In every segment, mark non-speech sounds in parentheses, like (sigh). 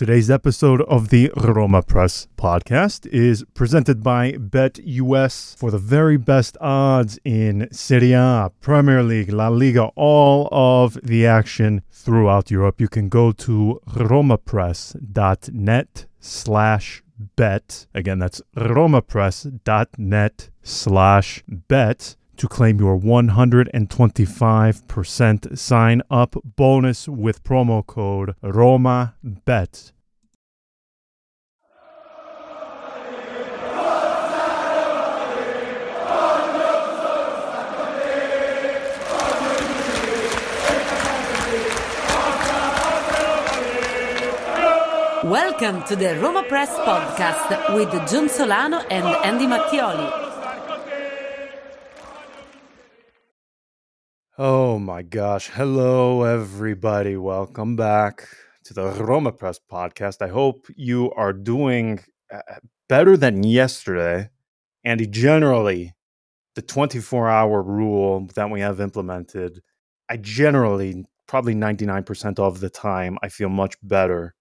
Today's episode of the Roma Press podcast is presented by BetUS for the very best odds in Serie A, Premier League, La Liga, all of the action throughout Europe. You can go to romapress.net slash bet. Again, that's romapress.net slash bet to claim your 125% sign up bonus with promo code ROMABET. Welcome to the Roma Press podcast with John Solano and Andy Mattioli. Oh my gosh. Hello, everybody. Welcome back to the Roma Press podcast. I hope you are doing uh, better than yesterday. And generally, the 24 hour rule that we have implemented, I generally, probably 99% of the time, I feel much better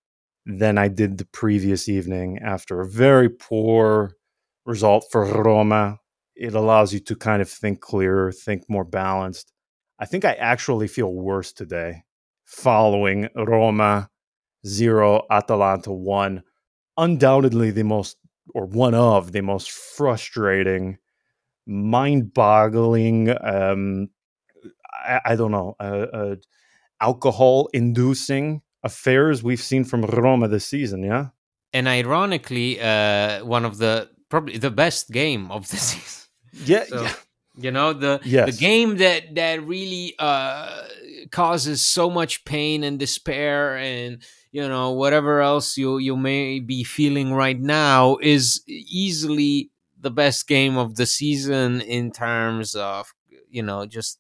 than I did the previous evening after a very poor result for Roma. It allows you to kind of think clearer, think more balanced. I think I actually feel worse today following Roma 0, Atalanta 1. Undoubtedly the most, or one of the most frustrating, mind boggling, um, I, I, don't know, uh, uh, alcohol inducing affairs we've seen from Roma this season, yeah? And ironically, uh, one of the probably the best game of the (laughs) season. Yeah, so, yeah. You know the yes. the game that that really uh, causes so much pain and despair and you know whatever else you you may be feeling right now is easily the best game of the season in terms of you know just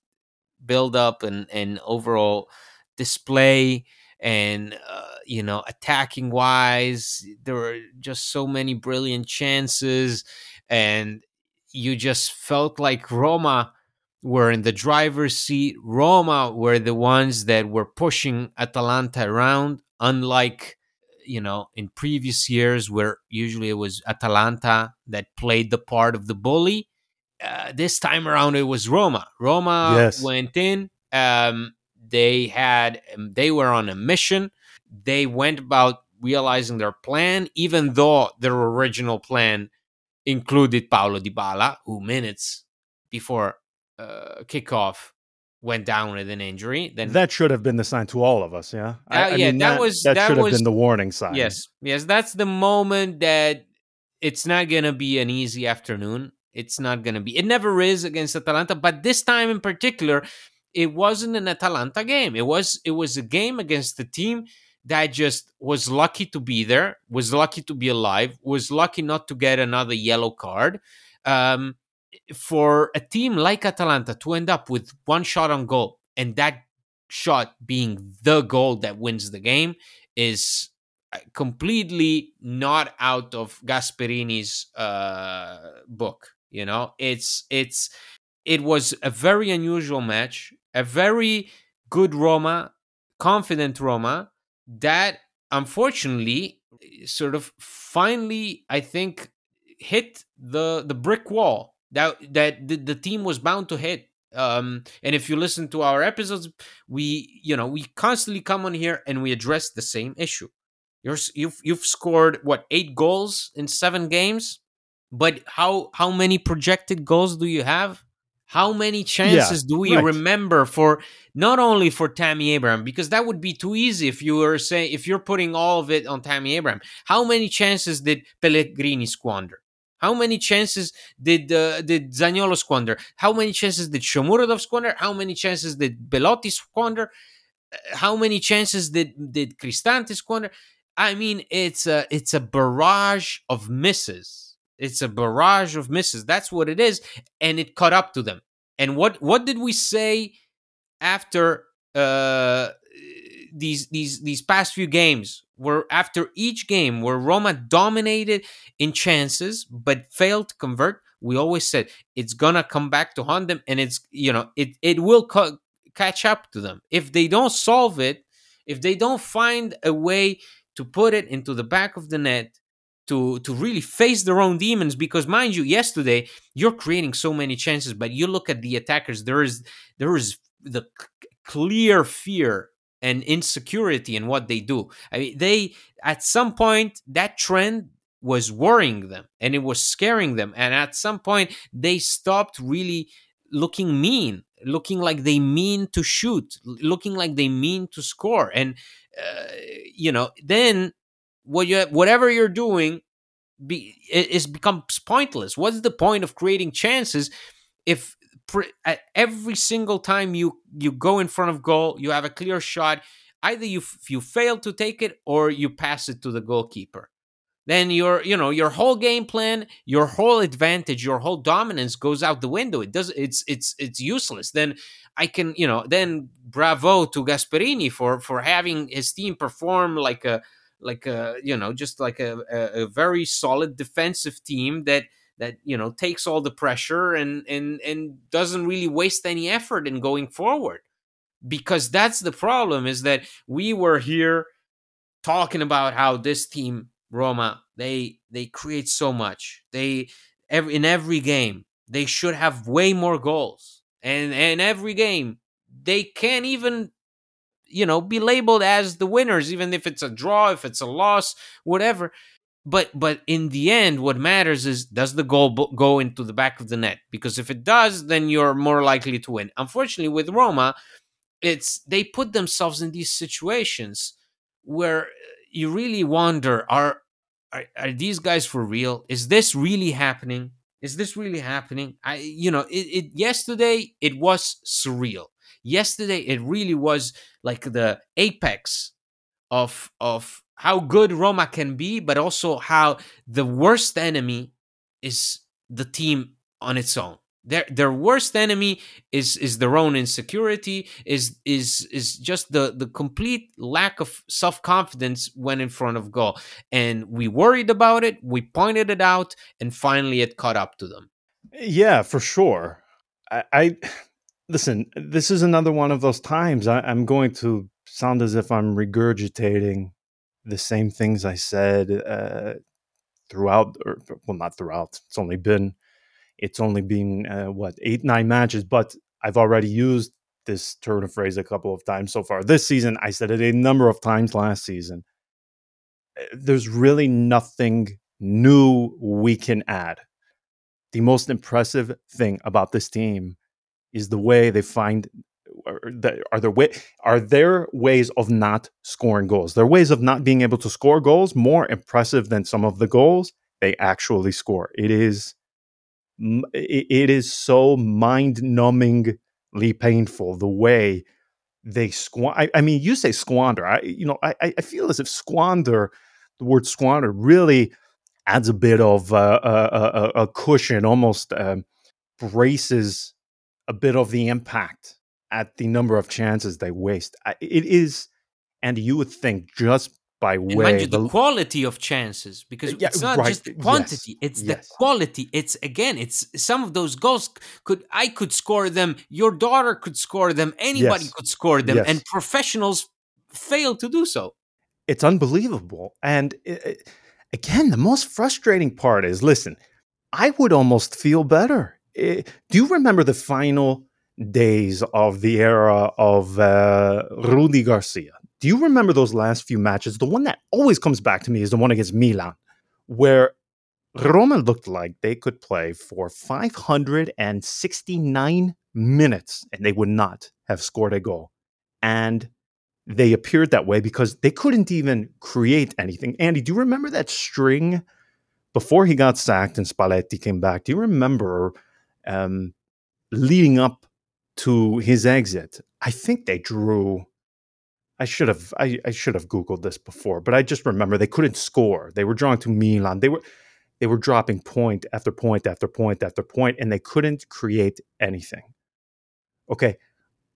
build up and and overall display and uh, you know attacking wise there were just so many brilliant chances and you just felt like Roma were in the driver's seat Roma were the ones that were pushing Atalanta around unlike you know in previous years where usually it was Atalanta that played the part of the bully uh, this time around it was Roma Roma yes. went in um, they had um, they were on a mission. They went about realizing their plan, even though their original plan included Paulo Dybala, who minutes before uh, kickoff went down with an injury. Then that should have been the sign to all of us. Yeah, I, uh, I yeah, mean, that, that, was that, that should was, have been the warning sign. Yes, yes, that's the moment that it's not gonna be an easy afternoon. It's not gonna be. It never is against Atalanta, but this time in particular, it wasn't an Atalanta game. It was it was a game against the team that just was lucky to be there, was lucky to be alive, was lucky not to get another yellow card. Um, for a team like Atalanta to end up with one shot on goal and that shot being the goal that wins the game is uh, completely not out of Gasperini's uh, book. You know, it's it's it was a very unusual match a very good Roma, confident Roma that unfortunately sort of finally I think hit the the brick wall that that the, the team was bound to hit. Um and if you listen to our episodes we you know we constantly come on here and we address the same issue. You're, you've you've scored what eight goals in seven games? But how how many projected goals do you have how many chances yeah, do we right. remember for not only for Tammy Abraham because that would be too easy if you were saying if you're putting all of it on Tammy Abraham. How many chances did Pellegrini squander? How many chances did uh, did Zaniolo squander? How many chances did Shomurodov squander? How many chances did Belotti squander? How many chances did did Cristante squander? I mean, it's a it's a barrage of misses it's a barrage of misses. That's what it is, and it caught up to them. And what what did we say after uh, these these these past few games? Where after each game where Roma dominated in chances but failed to convert, we always said it's gonna come back to haunt them, and it's you know it it will catch up to them if they don't solve it, if they don't find a way to put it into the back of the net to to really face their own demons because mind you yesterday you're creating so many chances but you look at the attackers there is there is the c- clear fear and insecurity in what they do. I mean they at some point that trend was worrying them and it was scaring them and at some point they stopped really looking mean looking like they mean to shoot looking like they mean to score and uh, you know then what you whatever you're doing be it, it becomes pointless. What's the point of creating chances if pre- every single time you you go in front of goal you have a clear shot either you f- you fail to take it or you pass it to the goalkeeper. Then your you know your whole game plan your whole advantage your whole dominance goes out the window. It does it's it's it's useless. Then i can you know then bravo to gasperini for for having his team perform like a like a you know just like a, a, a very solid defensive team that that you know takes all the pressure and and and doesn't really waste any effort in going forward. Because that's the problem is that we were here talking about how this team Roma they they create so much. They every in every game they should have way more goals. And and every game they can't even you know be labeled as the winners even if it's a draw if it's a loss whatever. But but in the end what matters is does the goal go into the back of the net? Because if it does then you're more likely to win. Unfortunately with roma it's they put themselves in these situations where you really wonder are are, are these guys for real? Is this really happening? Is this really happening? I you know it, it yesterday it was surreal yesterday it really was like the apex of of how good Roma can be, but also how the worst enemy is the team on its own. Their their worst enemy is is their own insecurity, is is is just the the complete lack of self confidence when in front of goal. And we worried about it, we pointed it out, and finally it caught up to them. Yeah, for sure. I, I listen. This is another one of those times. I, I'm going to sound as if I'm regurgitating the same things I said uh, throughout, or well, not throughout. It's only been, it's only been uh, what eight, nine matches, but I've already used this turn of phrase a couple of times so far this season. I said it a number of times last season. Uh, There's really nothing new we can add. The most impressive thing about this team is the way they find are the- are there way are there ways of not scoring goals? There are ways of not being able to score goals more impressive than some of the goals they actually score. It is it is so mind-numbingly painful the way they squander. I, I mean, you say squander. I you know I I feel as if squander, the word squander, really adds a bit of uh, a, a, a cushion, almost um, braces a bit of the impact at the number of chances they waste. It is, and you would think just by And way you, the, the- quality of chances, because eh, Yeah, it's not right, just the yes, quantity; it's the quality. It's again, it's some of those goals could I could score them, your daughter could score them, anybody Yes, could score them, yes. and professionals fail to do so. it's unbelievable. And it, it- again, the most frustrating part is listen, I would almost feel better. Eh, do you remember the final days of the era of uh, Rudy Garcia? Do you remember those last few matches? The one that always comes back to me is the one against Milan, where Roma looked like they could play for 569 minutes and they would not have scored a goal. And they appeared that way because they couldn't even create anything. Andy, do you remember that string before he got sacked and Spalletti came back? Do you remember um, leading up to his exit? I think they drew. I should have I, I should have googled this before, but I just remember they couldn't score. They were drawing to Milan. They were they were dropping point after point after point after point, and they couldn't create anything. Okay,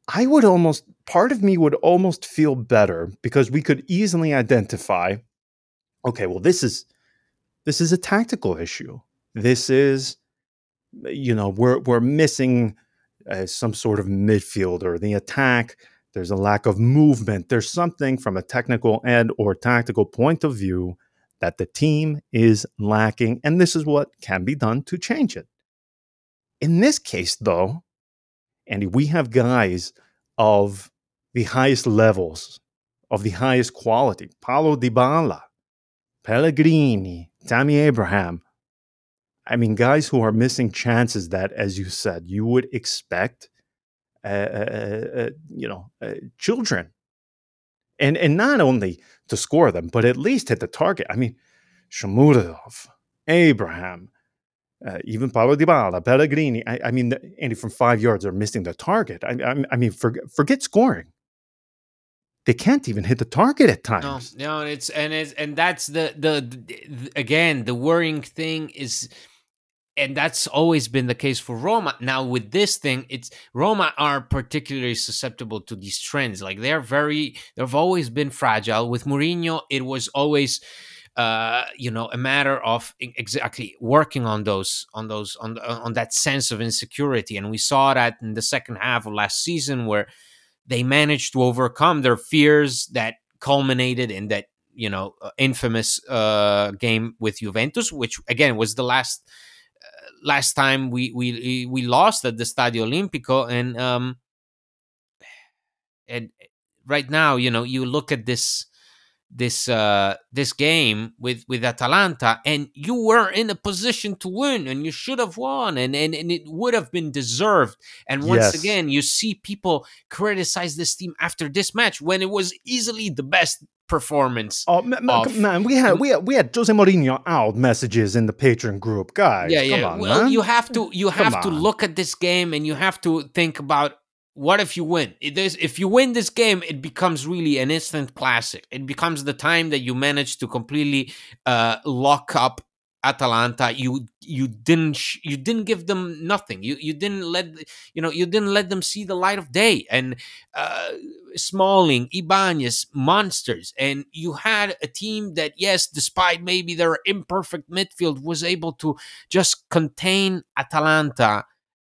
I would almost part of me would almost feel better because we could easily identify okay, well this is this is a tactical issue. This is you know, we're we're missing uh, some sort of midfielder. The attack there's a lack of movement, there's something from a technical and or tactical point of view that the team is lacking and this is what can be done to change it. In this case though, Andy, we have guys of the highest levels, of the highest quality. Paulo Dybala, Pellegrini, Tammy Abraham. I mean, guys who are missing chances that, as you said, you would expect, uh, uh, uh, you know, uh, children, and and not only to score them, but at least hit the target. I mean, Shomurodov, Abraham, uh, even Paulo Dybala, Pellegrini. I, I mean, Andy from five yards are missing the target. I, I, I mean, forget, forget scoring they can't even hit the target at times. No, no, it's and it's and that's the, the the again the worrying thing is and that's always been the case for Roma. Now with this thing, it's Roma are particularly susceptible to these trends. Like they're very they've always been fragile. With Mourinho, it was always uh you know a matter of exactly working on those on those on on that sense of insecurity and we saw that in the second half of last season where they managed to overcome their fears that culminated in that you know uh, infamous uh, game with Juventus, which again was the last last time we we we lost at the Stadio Olimpico, and um, and right now you know you look at this this uh this game with with Atalanta and you were in a position to win and you should have won and and, and it would have been deserved and once yes. again you see people criticize this team after this match when it was easily the best performance oh man, of, man we had we had we had Jose Mourinho out messages in the Patreon group guys yeah yeah on, well man. you have to you have to look at this game and you have to think about what if you win? If you win this game, it becomes really an instant classic. It becomes the time that you manage to completely uh, lock up Atalanta. You you didn't sh- you didn't give them nothing. You you didn't let you know you didn't let them see the light of day. And uh, Smalling, Ibanez, monsters, and you had a team that yes, despite maybe their imperfect midfield, was able to just contain Atalanta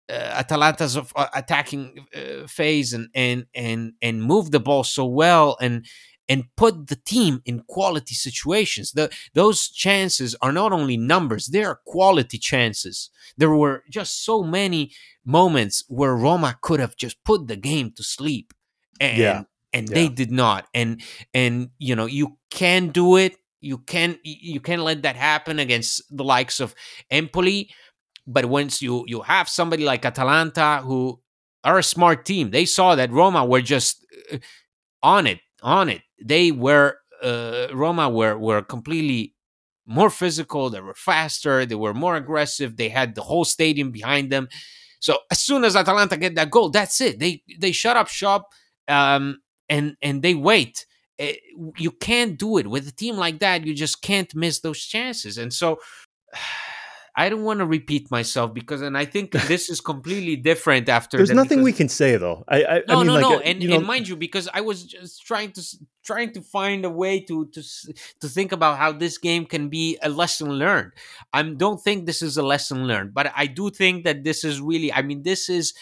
uh, Atalanta's uh, attacking uh, phase and and and and move the ball so well and and put the team in quality situations. The, those chances are not only numbers, they are quality chances. There were just so many moments where Roma could have just put the game to sleep. And yeah. and yeah. they did not. And and you know, you can do it. You can you can let that happen against the likes of Empoli but once you you have somebody like Atalanta who are a smart team, they saw that Roma were just uh, on it, on it. They were uh, Roma were were completely more physical. They were faster. They were more aggressive. They had the whole stadium behind them. So as soon as Atalanta get that goal, that's it. They they shut up shop um, and and they wait. It, eh, you can't do it with a team like that. You just can't miss those chances. And so (sighs) I don't want to repeat myself because, and I think (laughs) this is completely different after. There's nothing we can say though. I, I no, I mean, no, like, no, uh, and, you know, and mind you, because I was just trying to trying to find a way to to to think about how this game can be a lesson learned. I don't think this is a lesson learned, but I do think that this is really. I mean, this is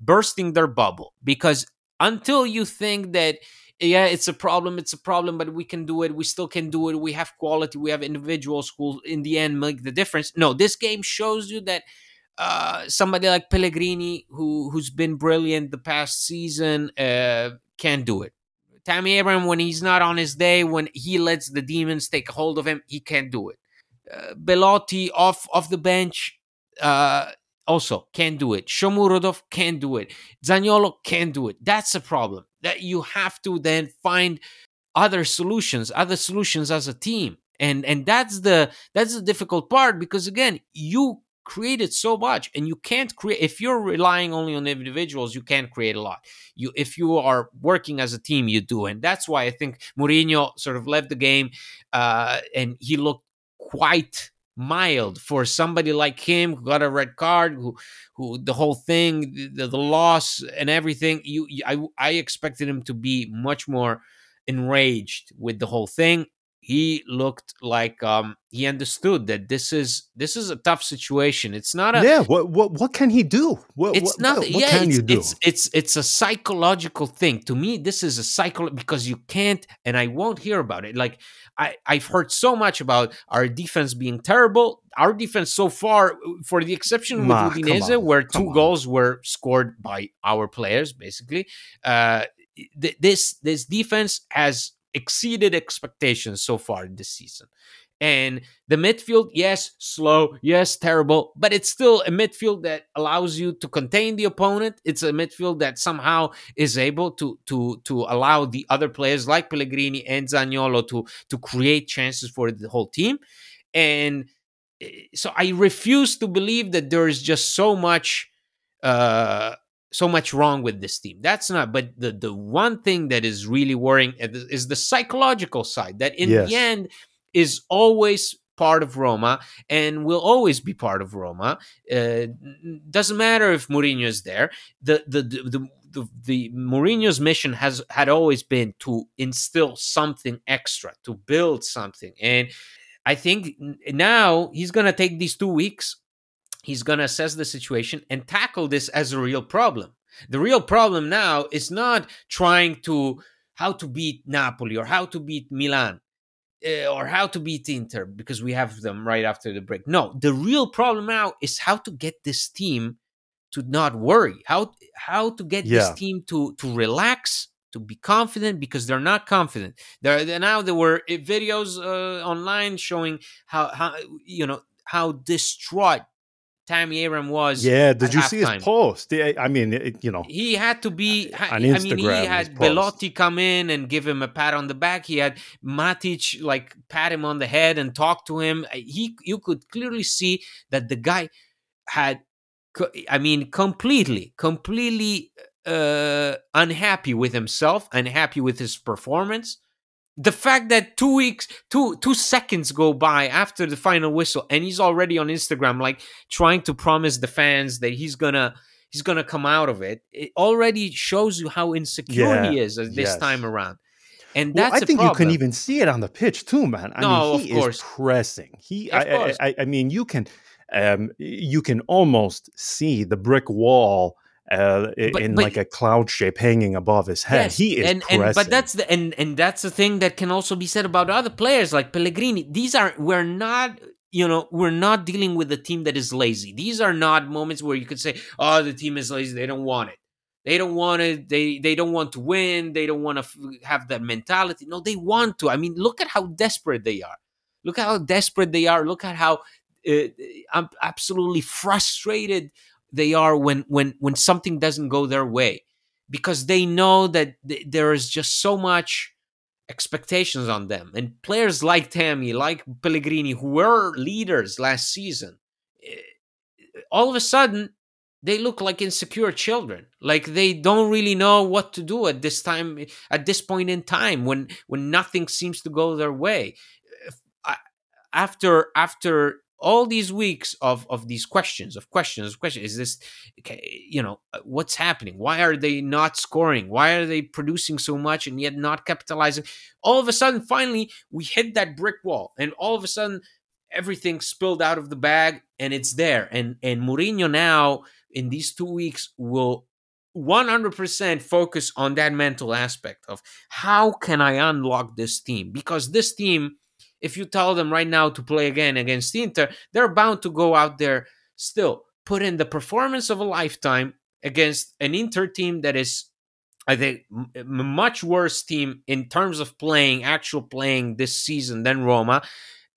bursting their bubble because until you think that yeah, it's a problem. It's a problem, but we can do it. We still can do it. We have quality. We have individuals who, in the end, make the difference. No, this game shows you that uh, somebody like Pellegrini, who who's been brilliant the past season, uh, can do it. Tammy Abraham, when he's not on his day, when he lets the demons take hold of him, he can't do it. Uh, Belotti off off the bench, uh, also can't do it. Shomurodov can't do it. Zaniolo can't do it. That's a problem. That you have to then find other solutions, other solutions as a team. And and that's the that's the difficult part because again, you created so much and you can't create if you're relying only on individuals you can't create a lot you if you are working as a team you do and that's why i think Mourinho sort of left the game uh, and he looked quite mild for somebody like him who got a red card who who the whole thing the, the loss and everything you I I expected him to be much more enraged with the whole thing he looked like um, he understood that this is this is a tough situation. It's not a yeah. What what what can he do? What, it's what, nothing. What, yeah, can it's, you do? it's it's it's a psychological thing. To me, this is a cycle because you can't, and I won't hear about it. Like I I've heard so much about our defense being terrible. Our defense so far, for the exception with Ma, come Udinese, on, where two on. goals were scored by our players, basically. Uh, th- this this defense has exceeded expectations so far this season. And the midfield, yes, slow, yes, terrible, but it's still a midfield that allows you to contain the opponent. It's a midfield that somehow is able to to to allow the other players like Pellegrini and Zaniolo to to create chances for the whole team. And eh, so I refuse to believe that there is just so much uh so much wrong with this team. That's not. But the the one thing that is really worrying is the psychological side. That in Yes. the end is always part of Roma and will always be part of Roma. Uh, doesn't matter if Mourinho is there. The the the. the the, the Mourinho's mission has had always been to instill something extra, to build something, and I think now he's gonna take these two weeks he's going to assess the situation and tackle this as a real problem. The real problem now is not trying to how to beat Napoli or how to beat Milan uh, or how to beat Inter because we have them right after the break. No, the real problem now is how to get this team to not worry. How how to get Yeah. this team to to relax, to be confident because they're not confident. There now there were uh, videos uh, online showing how how you know how distraught Tammy Abraham was. yeah. Did you see his post? I mean, it, you know, He had to be. ha- On I mean, he had. Belotti come in and give him a pat on the back. He had Matic like pat him on the head and talk to him. He, you could clearly see that the guy had. I mean, completely, completely uh, unhappy with himself, unhappy with his performance. The fact that two weeks, two two seconds go by after the final whistle, and he's already on Instagram, like trying to promise the fans that he's gonna he's gonna come out of it. It already shows you how insecure he is this yes. time around, and Well, that's I think you can even see it on the pitch too, man. I No, mean, of he course. is pressing. He, Of I, I. I, I mean, you can, um, you can almost see the brick wall uh, But- in but- like a cloud shape hanging above his head. Yes, he is and, and but that's the and and that's the thing that can also be said about other players like Pellegrini. These are we're not you know we're not dealing with a team that is lazy. These are not moments where you could say, "Oh, the team is lazy. They don't want it. They don't want it. They they don't want to win. They don't want to f- have that mentality. No, they want to. I mean, look at how desperate they are. Look at how desperate they are. Look at how uh, I'm absolutely frustrated they are when when when something doesn't go their way. Because they know that th- there is just so much expectations on them. And players like Tammy like Pellegrini who were leaders last season eh, all of a sudden they look like insecure children. Like they don't really know what to do at this time at this point in time when when nothing seems to go their way. After after all these weeks of of these questions of questions of questions. Is this you know uh, what's happening? Why are they not scoring? Why are they producing so much and yet not capitalizing? All of a sudden finally we hit that brick wall and all of a sudden everything spilled out of the bag and it's there. And and Mourinho now in these 2 weeks will 100% focus on that mental aspect of how can I unlock this team? Because this team if you tell them right now to play again against Inter they're bound to go out there still. Put in the performance of a lifetime against an Inter team that is I think much worse team in terms of playing actual playing this season than Roma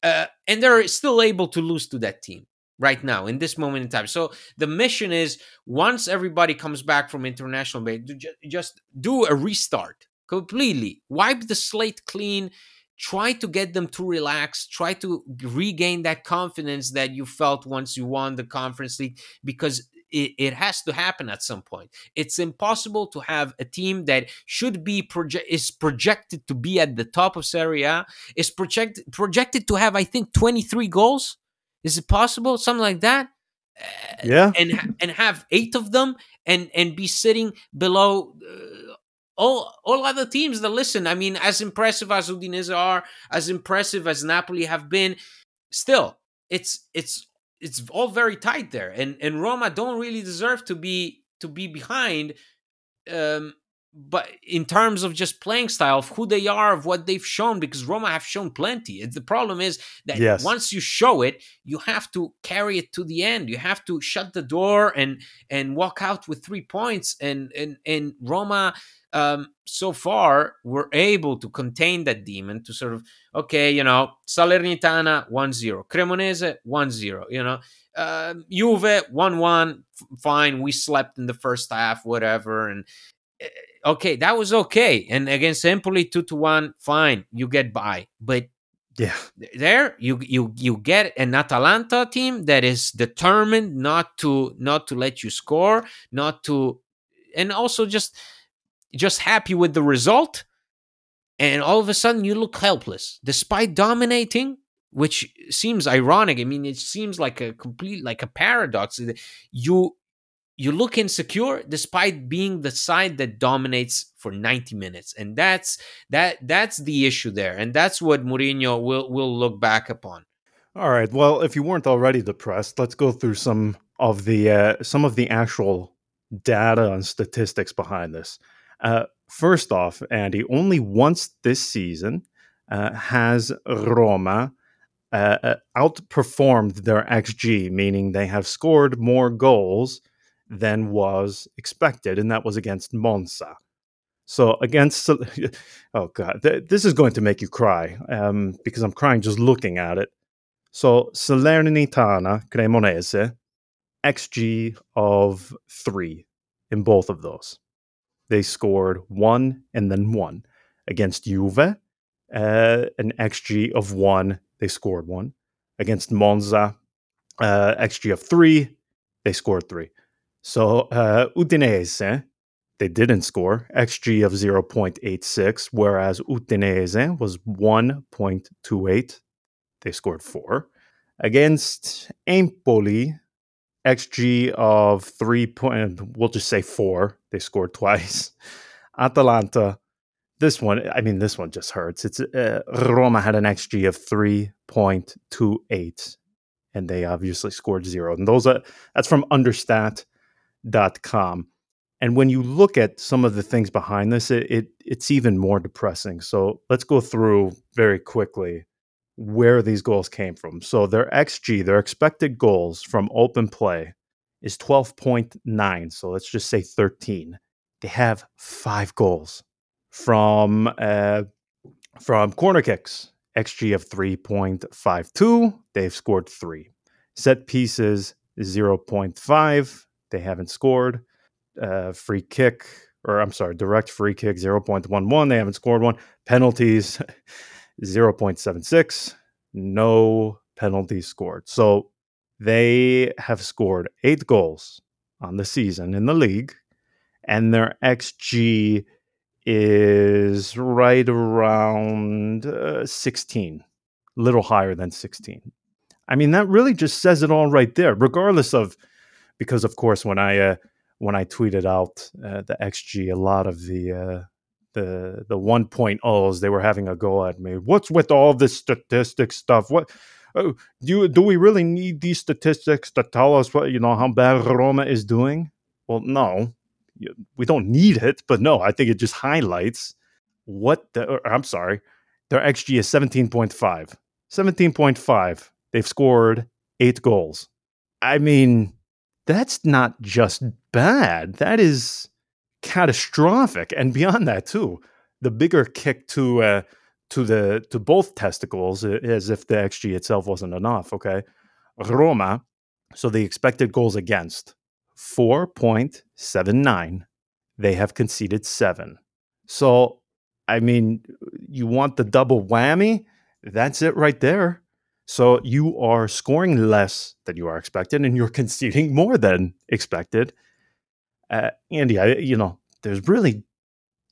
uh, and they're still able to lose to that team right now in this moment in time. So the mission is once everybody comes back from international break ju- just do a restart completely. Wipe the slate clean try to get them to relax try to regain that confidence that you felt once you won the conference league because it, it has to happen at some point. It's impossible to have a team that should be project is projected to be at the top of Serie A is projected projected to have I think 23 goals. Is it possible? Something like that? Uh, yeah. and and have eight of them and and be sitting below uh, all all other teams that listen. I mean, as impressive as Udinese are, as impressive as Napoli have been, still, it's it's it's all very tight there, and and Roma don't really deserve to be to be behind. Um, but in terms of just playing style of who they are of what they've shown because roma have shown plenty. The problem is that Yes. once you show it you have to carry it to the end. You have to shut the door and and walk out with three points. And and and roma um so far were able to contain that demon to sort of okay you know salernitana 1-0 cremonese 1-0 you know. Um juve 1-1 f- fine we slept in the first half whatever and eh, okay, that was okay. And against Empoli, two to one, fine, you get by. But Yeah. there, you you you get an Atalanta team that is determined not to not to let you score, not to, and also just just happy with the result. And all of a sudden, you look helpless, despite dominating. Which seems ironic. I mean, it seems like a complete, like a paradox. You you look insecure despite being the side that dominates for 90 minutes and that's that that's the issue there and that's what Mourinho will will look back upon All right. Well, if you weren't already depressed, let's go through some of the uh, some of the actual data and statistics behind this. Uh, first off, Andy, only once this season uh, has Roma uh, uh, outperformed their xG, meaning they have scored more goals than was expected, and that was against Monza. So against, (laughs) oh god, th- this is going to make you cry um, because I'm crying just looking at it. So Salernitana, Cremonese, XG of three in both of those. They scored one and then one against Juve, uh, an XG of one. They scored one against Monza, uh, XG of three. They scored three. So uh, Udinese, they didn't score XG of 0.86, whereas Udinese was 1.28. They scored four. Against Empoli, XG of three point, we'll just say four. They scored twice. (laughs) Atalanta, this one, I mean, this one just hurts. It's uh, Roma had an XG of 3.28, and they obviously scored zero. And those are that's from understat.com. And when you look at some of the things behind this, it, it it's even more depressing. So let's go through very quickly where these goals came from. So their XG, their expected goals from open play is 12.9. So let's just say 13. They have five goals from uh, from corner kicks, XG of 3.52. They've scored three. Set pieces 0.5. They haven't scored. Uh, free kick, or I'm sorry, direct free kick 0.11. They haven't scored one. Penalties (laughs) 0.76. No penalties scored. So they have scored eight goals on the season in the league, and their XG is right around uh, 16, a little higher than 16. I mean, that really just says it all right there, regardless of, because of course, when I, uh, when I tweeted out uh, the XG, a lot of the, uh, the the 1.0s they were having a go at me what's with all this statistics stuff? What oh, do do we really need these statistics to tell us what you know how bad roma is doing? Well no we don't need it but no i think it just highlights what the i'm sorry their xg is 17.5 17.5 they've scored eight goals. I mean that's not just bad that is catastrophic and beyond that too the bigger kick to uh to the to both testicles as if the xg itself wasn't enough okay? Roma so the expected goals against 4.79 they have conceded 7 so i mean you want the double whammy? That's it right there so you are scoring less than you are expected and you're (laughs) conceding more than expected uh, Andy, I, you know, there's really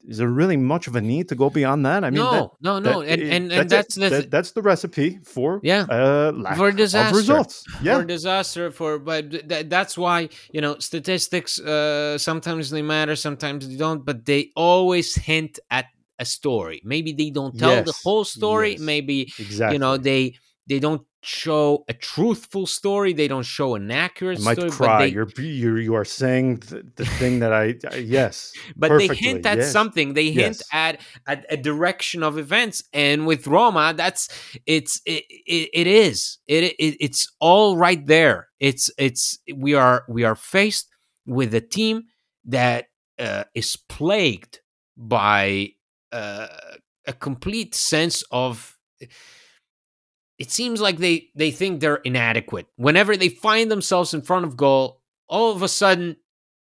is there really much of a need to go beyond that? I mean, no, that, no, no, that- and and, and that's that's the That- that's the recipe for Yeah. uh, lack for of disaster. results. (laughs) Yeah, for disaster for but th- th- that's why you know statistics uh sometimes they matter sometimes they don't but they always hint at a story maybe they don't tell the whole story yes. maybe exactly. you know they they don't show a truthful story they don't show an accurate I might story cry. but they You're you you are saying the, the thing that I, I yes, (laughs) but they hint at yes. something they hint Yes. at, at a direction of events and with roma that's it's it, it, it is it, it it's all right there it's it's we are we are faced with a team that uh, is plagued by uh, a complete sense of it seems like they they think they're inadequate. Whenever they find themselves in front of goal all of a sudden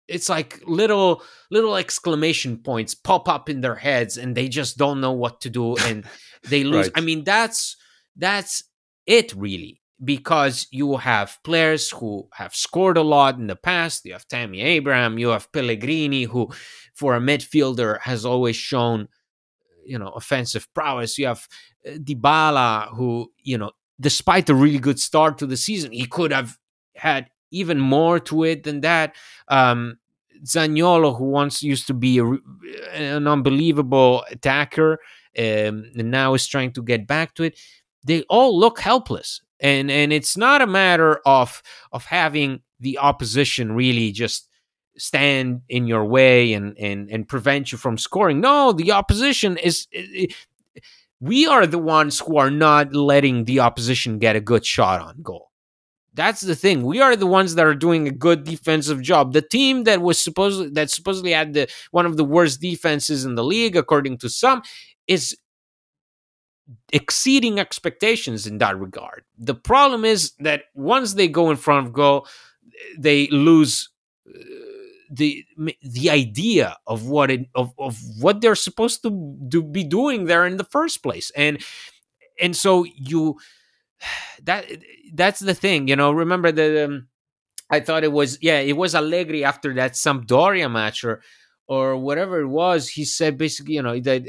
it's like little little exclamation points pop up in their heads and they just don't know what to do (laughs) and they lose. Right. i mean that's that's it really because you have players who have scored a lot in the past. You have tammy abraham you have pellegrini who for a midfielder has always shown you know offensive prowess. You have Dybala, who you know despite a really good start to the season he could have had even more to it than that. Um Zaniolo who once used to be a, an unbelievable attacker um, and now is trying to get back to it they all look helpless. And and it's not a matter of of having the opposition really just stand in your way and and and prevent you from scoring. No the opposition is i- i- we are the ones who are not letting the opposition get a good shot on goal. That's the thing. We are the ones that are doing a good defensive job. The team that was supposedly that supposedly had the one of the worst defenses in the league according to some is exceeding expectations in that regard. The problem is that once they go in front of goal, they lose uh, the the idea of what it of, of what they're supposed to do, be doing there in the first place, and and so you (sighs) that that's the thing, you know. Remember the. Um, I thought it was yeah, it was Allegri after that Sampdoria match or or whatever it was. He said basically, you know, that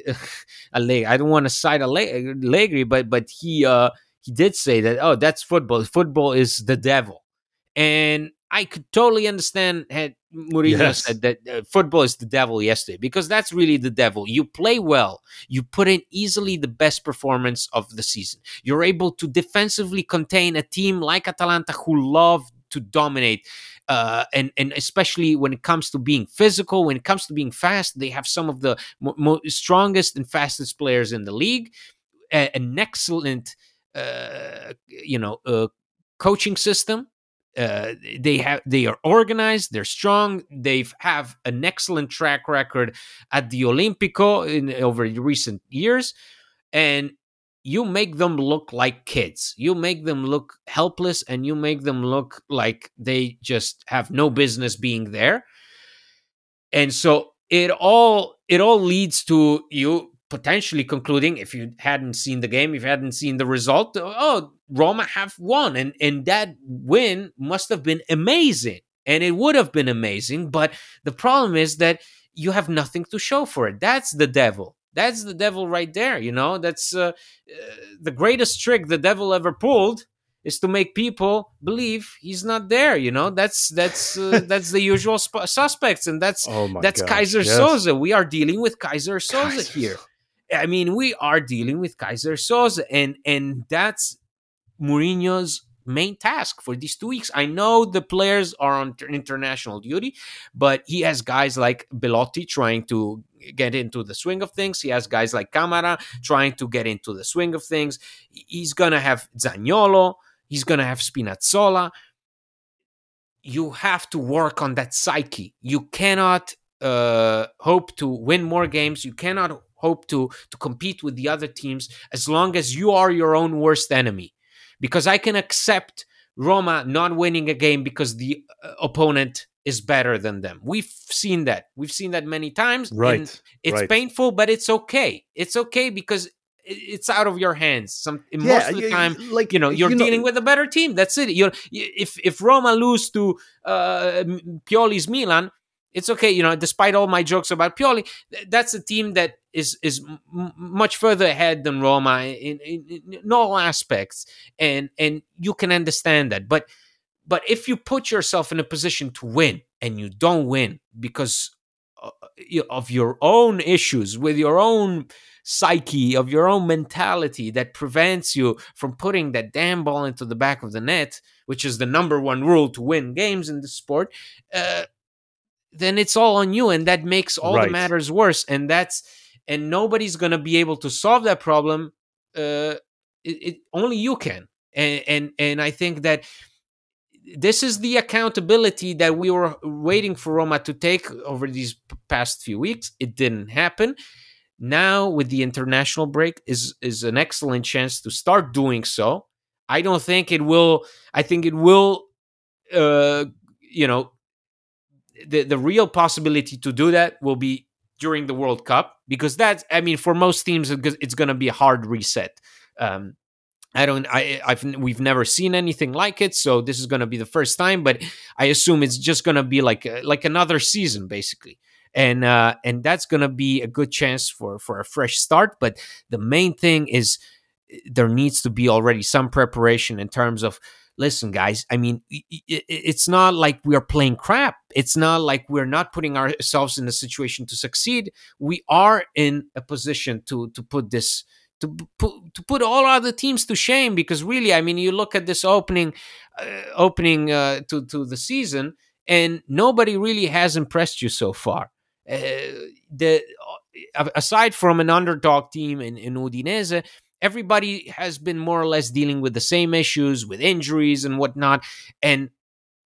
(laughs) Allegri. I don't want to cite Allegri, but but he uh he did say that oh that's football. Football is the devil, and I could totally understand had Mourinho Yes. said that uh, football is the devil yesterday because that's really the devil. You play well, you put in easily the best performance of the season. You're able to defensively contain a team like Atalanta who love to dominate uh, and and especially when it comes to being physical, when it comes to being fast, they have some of the mo- mo- strongest and fastest players in the league. A- an excellent, uh, you know, uh, coaching system. Uh, they have they are organized. They're strong. They have an excellent track record at the Olimpico in over recent years, and you make them look like kids. You make them look helpless and you make them look like they just have no business being there. And so it all it all leads to you potentially concluding if you hadn't seen the game, if you hadn't seen the result, oh, Roma have won and and that win must have been amazing. And it would have been amazing, but the problem is that you have nothing to show for it. That's the devil. That's the devil right there. You know, that's uh, uh, the greatest trick the devil ever pulled is to make people believe he's not there. You know, that's that's uh, (laughs) that's the usual sp- suspects, and that's Oh that's gosh, Keyser yes. Soze. We are dealing with Keyser Soze Keyser here. I mean, we are dealing with Keyser Soze, and and that's Mourinho's main task for these two weeks. I know the players are on international duty, but he has guys like Belotti trying to get into the swing of things. He has guys like Camara trying to get into the swing of things. He's gonna have Zaniolo. He's gonna have Spinazzola. You have to work on that psyche. You cannot uh, hope to win more games. You cannot hope to to compete with the other teams as long as you are your own worst enemy. Because I can accept Roma not winning a game because the uh, opponent is better than them. We've seen that. We've seen that many times. Right. it's right. painful, but it's okay. It's okay because it's out of your hands. Some Yeah, most of the time, like you know, you're you know- dealing with a better team. That's it. You're if if Roma lose to uh, Pioli's Milan, It's okay, you know. Despite all my jokes about Pioli, that's a team that is is m- much further ahead than Roma in, in, in all aspects, and and you can understand that. But but if you put yourself in a position to win and you don't win because uh, of your own issues with your own psyche, of your own mentality that prevents you from putting that damn ball into the back of the net, which is the number one rule to win games in the sport, uh, then it's all on you, and that makes all Right. the matters worse. And that's and nobody's gonna be able to solve that problem. Uh, it, it only you can, and and and I think that this is the accountability that we were waiting for Roma to take over these past few weeks. It didn't happen. Now, with the international break, is is an excellent chance to start doing so. I don't think it will. I think it will. Uh, you know, the the real possibility to do that will be during the World Cup because that's. I mean, for most teams, it's going to be a hard reset. Um, I don't. I. I've. We've never seen anything like it, so this is going to be the first time. But I assume it's just going to be like like another season, basically, and uh, and that's going to be a good chance for for a fresh start. But the main thing is there needs to be already some preparation in terms of. Listen, guys. I mean, it's not like we are playing crap. It's not like we're not putting ourselves in a situation to succeed. We are in a position to to put this to put to put all other teams to shame because really, I mean, you look at this opening uh, opening uh, to to the season, and nobody really has impressed you so far. Uh, the uh, aside from an underdog team in, in Udinese, everybody has been more or less dealing with the same issues with injuries and whatnot, and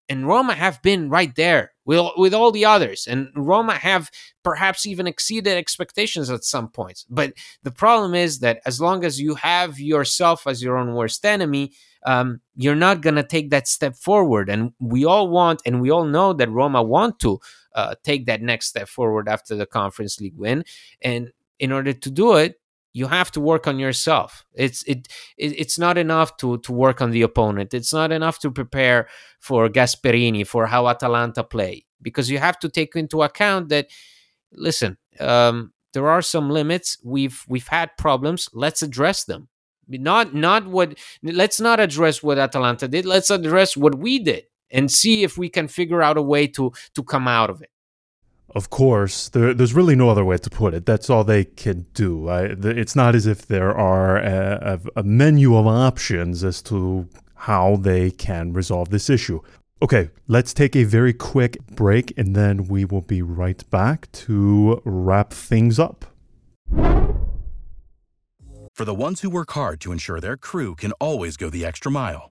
and Roma have been right there with with all the others, and Roma have perhaps even exceeded expectations at some points. But the problem is that as long as you have yourself as your own worst enemy, um, you're not gonna take that step forward. And we all want, and we all know that Roma want to uh, take that next step forward after the Conference League win. And in order to do it, you have to work on yourself. It's it, it it's not enough to to work on the opponent. It's not enough to prepare for Gasperini for how Atalanta play because you have to take into account that listen, um, there are some limits. We've we've had problems. Let's address them. Not not what. Let's not address what Atalanta did. Let's address what we did and see if we can figure out a way to to come out of it. Of course, there, there's really no other way to put it. That's all they can do. I, th- it's not as if there are a, a menu of options as to how they can resolve this issue. Okay, let's take a very quick break and then we will be right back to wrap things up. For the ones who work hard to ensure their crew can always go the extra mile,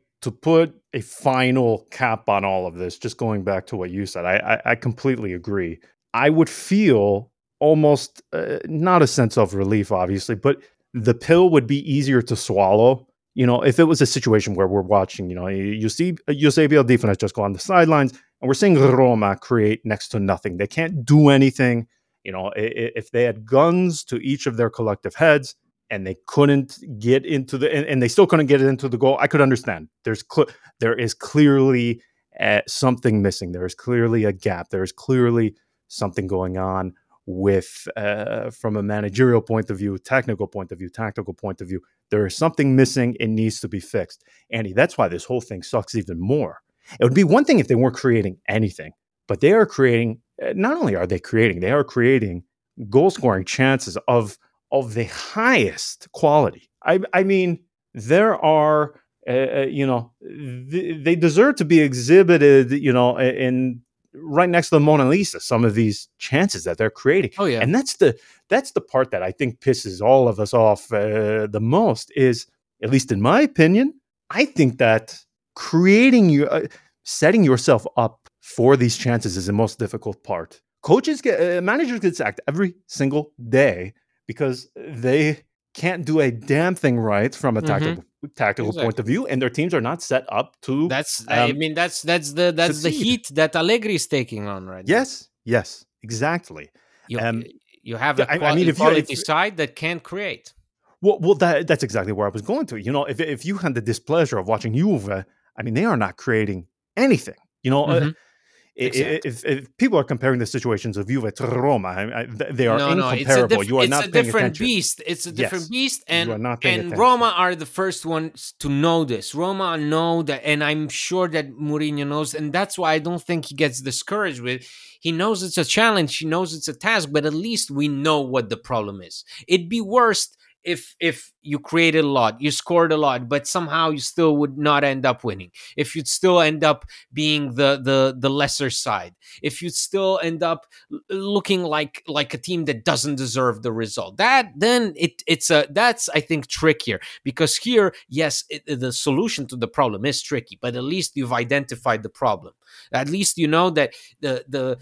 to put a final cap on all of this, just going back to what you said, I, I, I completely agree. I would feel almost uh, not a sense of relief, obviously, but the pill would be easier to swallow. You know, if it was a situation where we're watching, you know, you see Eusebio just go on the sidelines, and we're seeing Roma create next to nothing. They can't do anything. You know, if they had guns to each of their collective heads, and they couldn't get into the and, and they still couldn't get it into the goal. I could understand. There's cl- there is clearly uh, something missing. There is clearly a gap. There is clearly something going on with uh, from a managerial point of view technical point of view tactical point of view. There is something missing. It needs to be fixed. Andy that's why this whole thing sucks even more. It would be one thing if they weren't creating anything but they are creating uh, not only are they creating they are creating goal scoring chances of of the highest quality. I, I mean, there are, uh, uh, you know, th- they deserve to be exhibited, you know, in right next to the Mona Lisa. Some of these chances that they're creating, Oh yeah, and that's the that's the part that I think pisses all of us off uh, the most. Is at least in my opinion, I think that creating your, uh, setting yourself up for these chances is the most difficult part. Coaches get uh, managers get sacked every single day because they can't do a damn thing right from a tactical tactical point of view, and their teams are not set up to. That's I um, mean that's that's the that's the heat that Allegri is taking on right now. yes, yes, exactly. You, um, you have yeah, a I- I mean, if you- quality if- side that can't create. Well, well, that that's exactly where I was going to. You know, if if you had the displeasure of watching Juve, I mean, they are not creating anything. You know, uh, Mhm. i- i- Exactly. if, if people are comparing the situations of Juve to Roma, I, I, they are no, no, it's a, incomparable. diff- you are it's not a paying different attention. beast. It's a different Yes, beast, and and attention. Roma are the first ones to know this. Roma know that, and I'm sure that Mourinho knows, and that's why I don't think he gets discouraged with. He knows it's a challenge. He knows it's a task, but at least we know what the problem is. It'd be worse if if you created a lot, you scored a lot, but somehow you still would not end up winning. If you'd still end up being the the the lesser side, if you'd still end up looking like like a team that doesn't deserve the result, that then it it's a that's I think trickier because here, yes, it, the solution to the problem is tricky, but at least you've identified the problem. At least you know that the the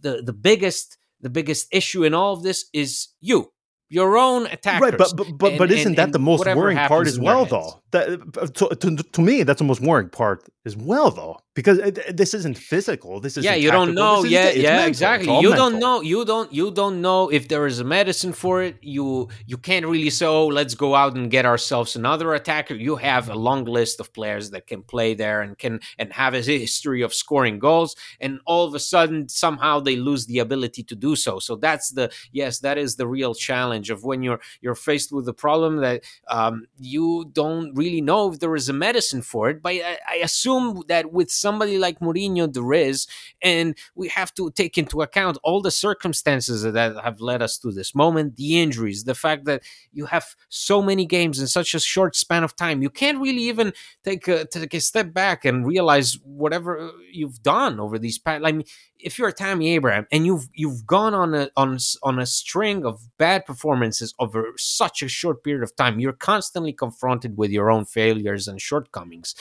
the the biggest the biggest issue in all of this is you. Your own attackers. Right, but but but, but isn't and- that and the most worrying part as well, though? That uh, to, to, to me, that's the most worrying part as well, though, because this isn't physical. This is yeah you don't know yeah yeah exactly. you don't know you don't you don't know if there is a medicine for it. You you can't really say oh let's go out and get ourselves another attacker. You have a long list of players that can play there and can and have a history of scoring goals and all of a sudden somehow they lose the ability to do so. So that's the yes that is the real challenge of when you're you're faced with the problem that um, you don't really know if there is a medicine for it but I, I assume that with somebody like Mourinho there is and we have to take into account all the circumstances that have led us to this moment the injuries the fact that you have so many games in such a short span of time. You can't really even take a, take a step back and realize whatever you've done over these past I mean if you're a Tammy Abraham and you've you've gone on a on on a string of bad performances over such a short period of time you're constantly confronted with your own failures and shortcomings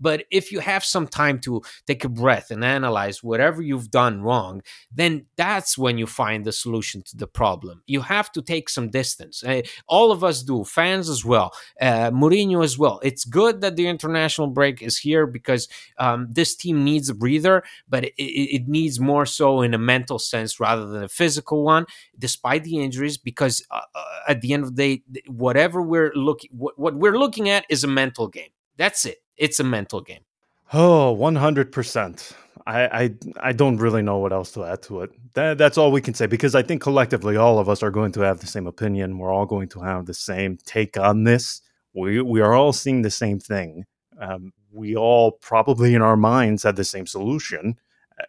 but if you have some time to take a breath and analyze whatever you've done wrong, then that's when you find the solution to the problem. You have to take some distance. Uh, all of us do, fans as well, uh, Mourinho as well. It's good that the international break is here because um, this team needs a breather, but it, it it needs more so in a mental sense rather than a physical one, despite the injuries. Because uh, uh, at the end of the day, whatever we're looking, what, what we're looking at is a mental game. That's it. It's a mental game. Oh, 100%. I, I I don't really know what else to add to it. That, that's all we can say because I think collectively all of us are going to have the same opinion. We're all going to have the same take on this. We we are all seeing the same thing. Um, we all probably in our minds had the same solution,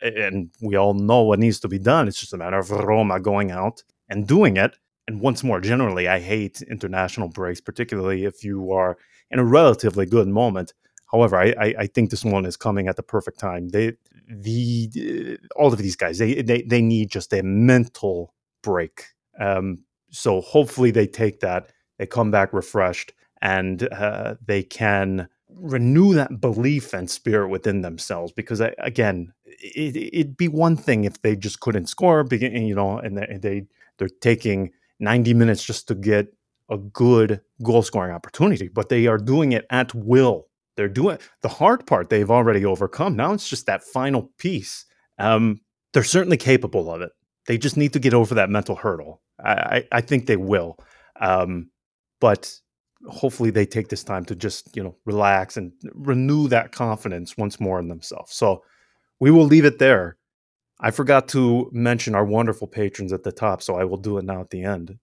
and we all know what needs to be done. It's just a matter of Roma going out and doing it. And once more, generally, I hate international breaks, particularly if you are in a relatively good moment. However, I, I, I think this one is coming at the perfect time. They the uh, all of these guys they they, they need just a mental break. Um, so hopefully they take that, they come back refreshed, and uh, they can renew that belief and spirit within themselves. Because I, again, it, it'd be one thing if they just couldn't score, you know, and they they're taking ninety minutes just to get a good goal scoring opportunity, but they are doing it at will. They're doing the hard part they've already overcome. Now it's just that final piece. Um, they're certainly capable of it. They just need to get over that mental hurdle. I, I, I think they will. Um, but hopefully they take this time to just, you know, relax and renew that confidence once more in themselves. So we will leave it there. I forgot to mention our wonderful patrons at the top, so I will do it now at the end.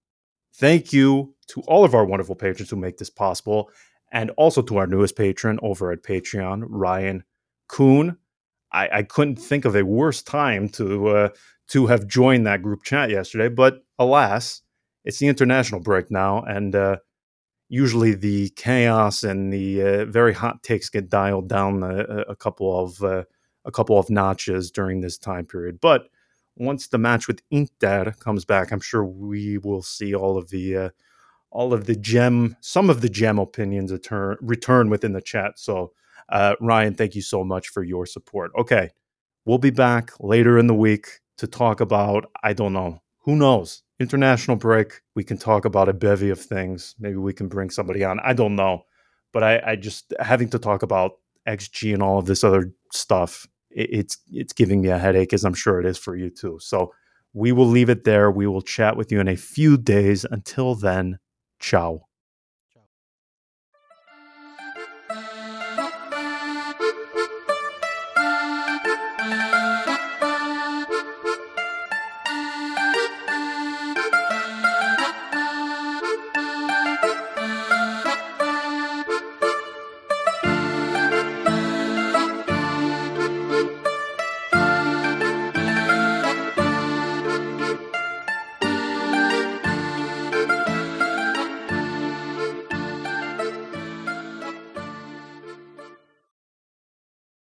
Thank you to all of our wonderful patrons who make this possible, and also to our newest patron over at Patreon, Ryan Kuhn. I, I couldn't think of a worse time to uh, to have joined that group chat yesterday, but alas, it's the international break now, and uh, usually the chaos and the uh, very hot takes get dialed down a, a couple of uh, a couple of notches during this time period. But once the match with Inter comes back, I'm sure we will see all of the uh, all of the gem, some of the gem opinions return return within the chat. So, uh, Ryan, thank you so much for your support. Okay, we'll be back later in the week to talk about I don't know who knows international break. We can talk about a bevy of things. Maybe we can bring somebody on. I don't know. But I, I just having to talk about XG and all of this other stuff, it, it's it's giving me a headache, as I'm sure it is for you too. So we will leave it there. We will chat with you in a few days. Until then, ciao.